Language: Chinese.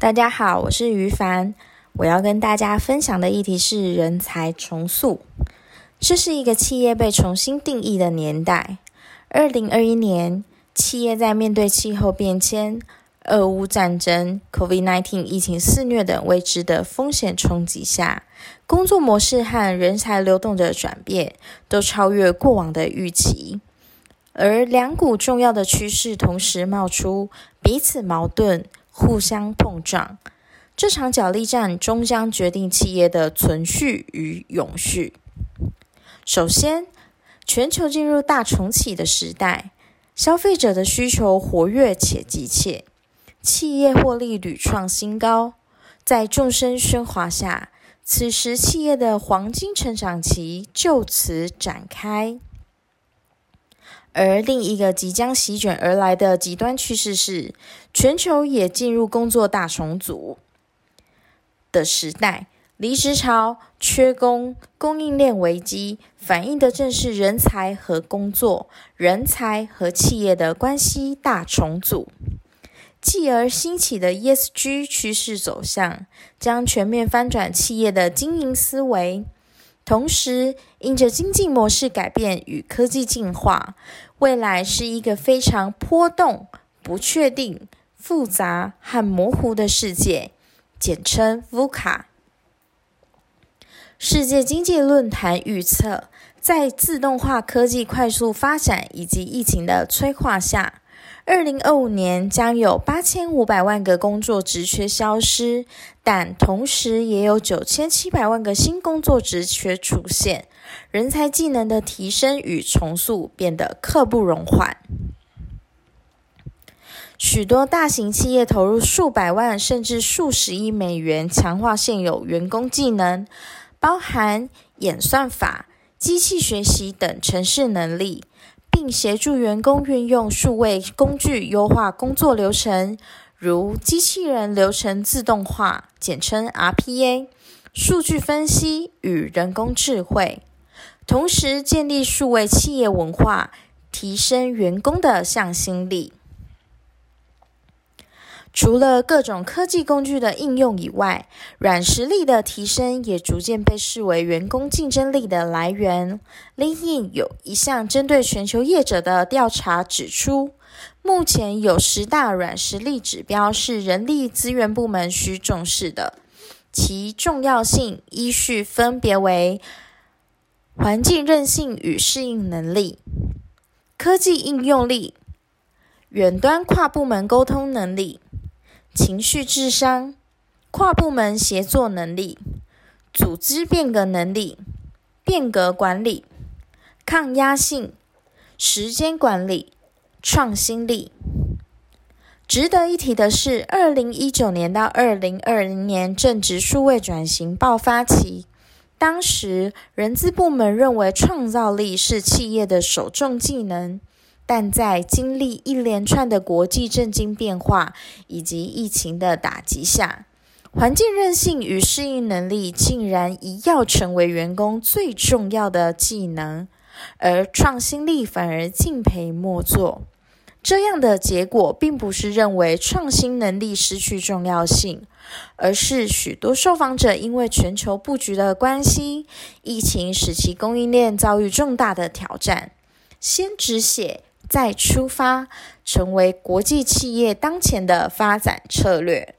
大家好，我是于凡。我要跟大家分享的议题是人才重塑。这是一个企业被重新定义的年代。二零二一年，企业在面对气候变迁、俄乌战争、COVID-19 疫情肆虐等未知的风险冲击下，工作模式和人才流动的转变都超越过往的预期。而两股重要的趋势同时冒出，彼此矛盾。互相碰撞，这场角力战终将决定企业的存续与永续。首先，全球进入大重启的时代，消费者的需求活跃且急切，企业获利屡创新高。在众声喧哗下，此时企业的黄金成长期就此展开。而另一个即将席卷而来的极端趋势是，全球也进入工作大重组的时代。离职潮、缺工、供应链危机，反映的正是人才和工作、人才和企业的关系大重组。继而兴起的 ESG 趋势走向，将全面翻转企业的经营思维。同时，因着经济模式改变与科技进化，未来是一个非常波动、不确定、复杂和模糊的世界，简称 VUCA。世界经济论坛预测，在自动化科技快速发展以及疫情的催化下。二零二五年将有八千五百万个工作职缺消失，但同时也有九千七百万个新工作职缺出现，人才技能的提升与重塑变得刻不容缓。许多大型企业投入数百万甚至数十亿美元强化现有员工技能，包含演算法、机器学习等程式能力。协助员工运用数位工具优化工作流程，如机器人流程自动化（简称 RPA）、数据分析与人工智慧，同时建立数位企业文化，提升员工的向心力。除了各种科技工具的应用以外，软实力的提升也逐渐被视为员工竞争力的来源。LinkedIn 有一项针对全球业者的调查指出，目前有十大软实力指标是人力资源部门需重视的，其重要性依序分别为：环境韧性与适应能力、科技应用力、远端跨部门沟通能力。情绪智商、跨部门协作能力、组织变革能力、变革管理、抗压性、时间管理、创新力。值得一提的是，二零一九年到二零二零年正值数位转型爆发期，当时人资部门认为创造力是企业的首重技能。但在经历一连串的国际政经变化以及疫情的打击下，环境韧性与适应能力竟然一要成为员工最重要的技能，而创新力反而敬陪末座。这样的结果并不是认为创新能力失去重要性，而是许多受访者因为全球布局的关系，疫情使其供应链遭遇重大的挑战，先止血。再出发，成为国际企业当前的发展策略。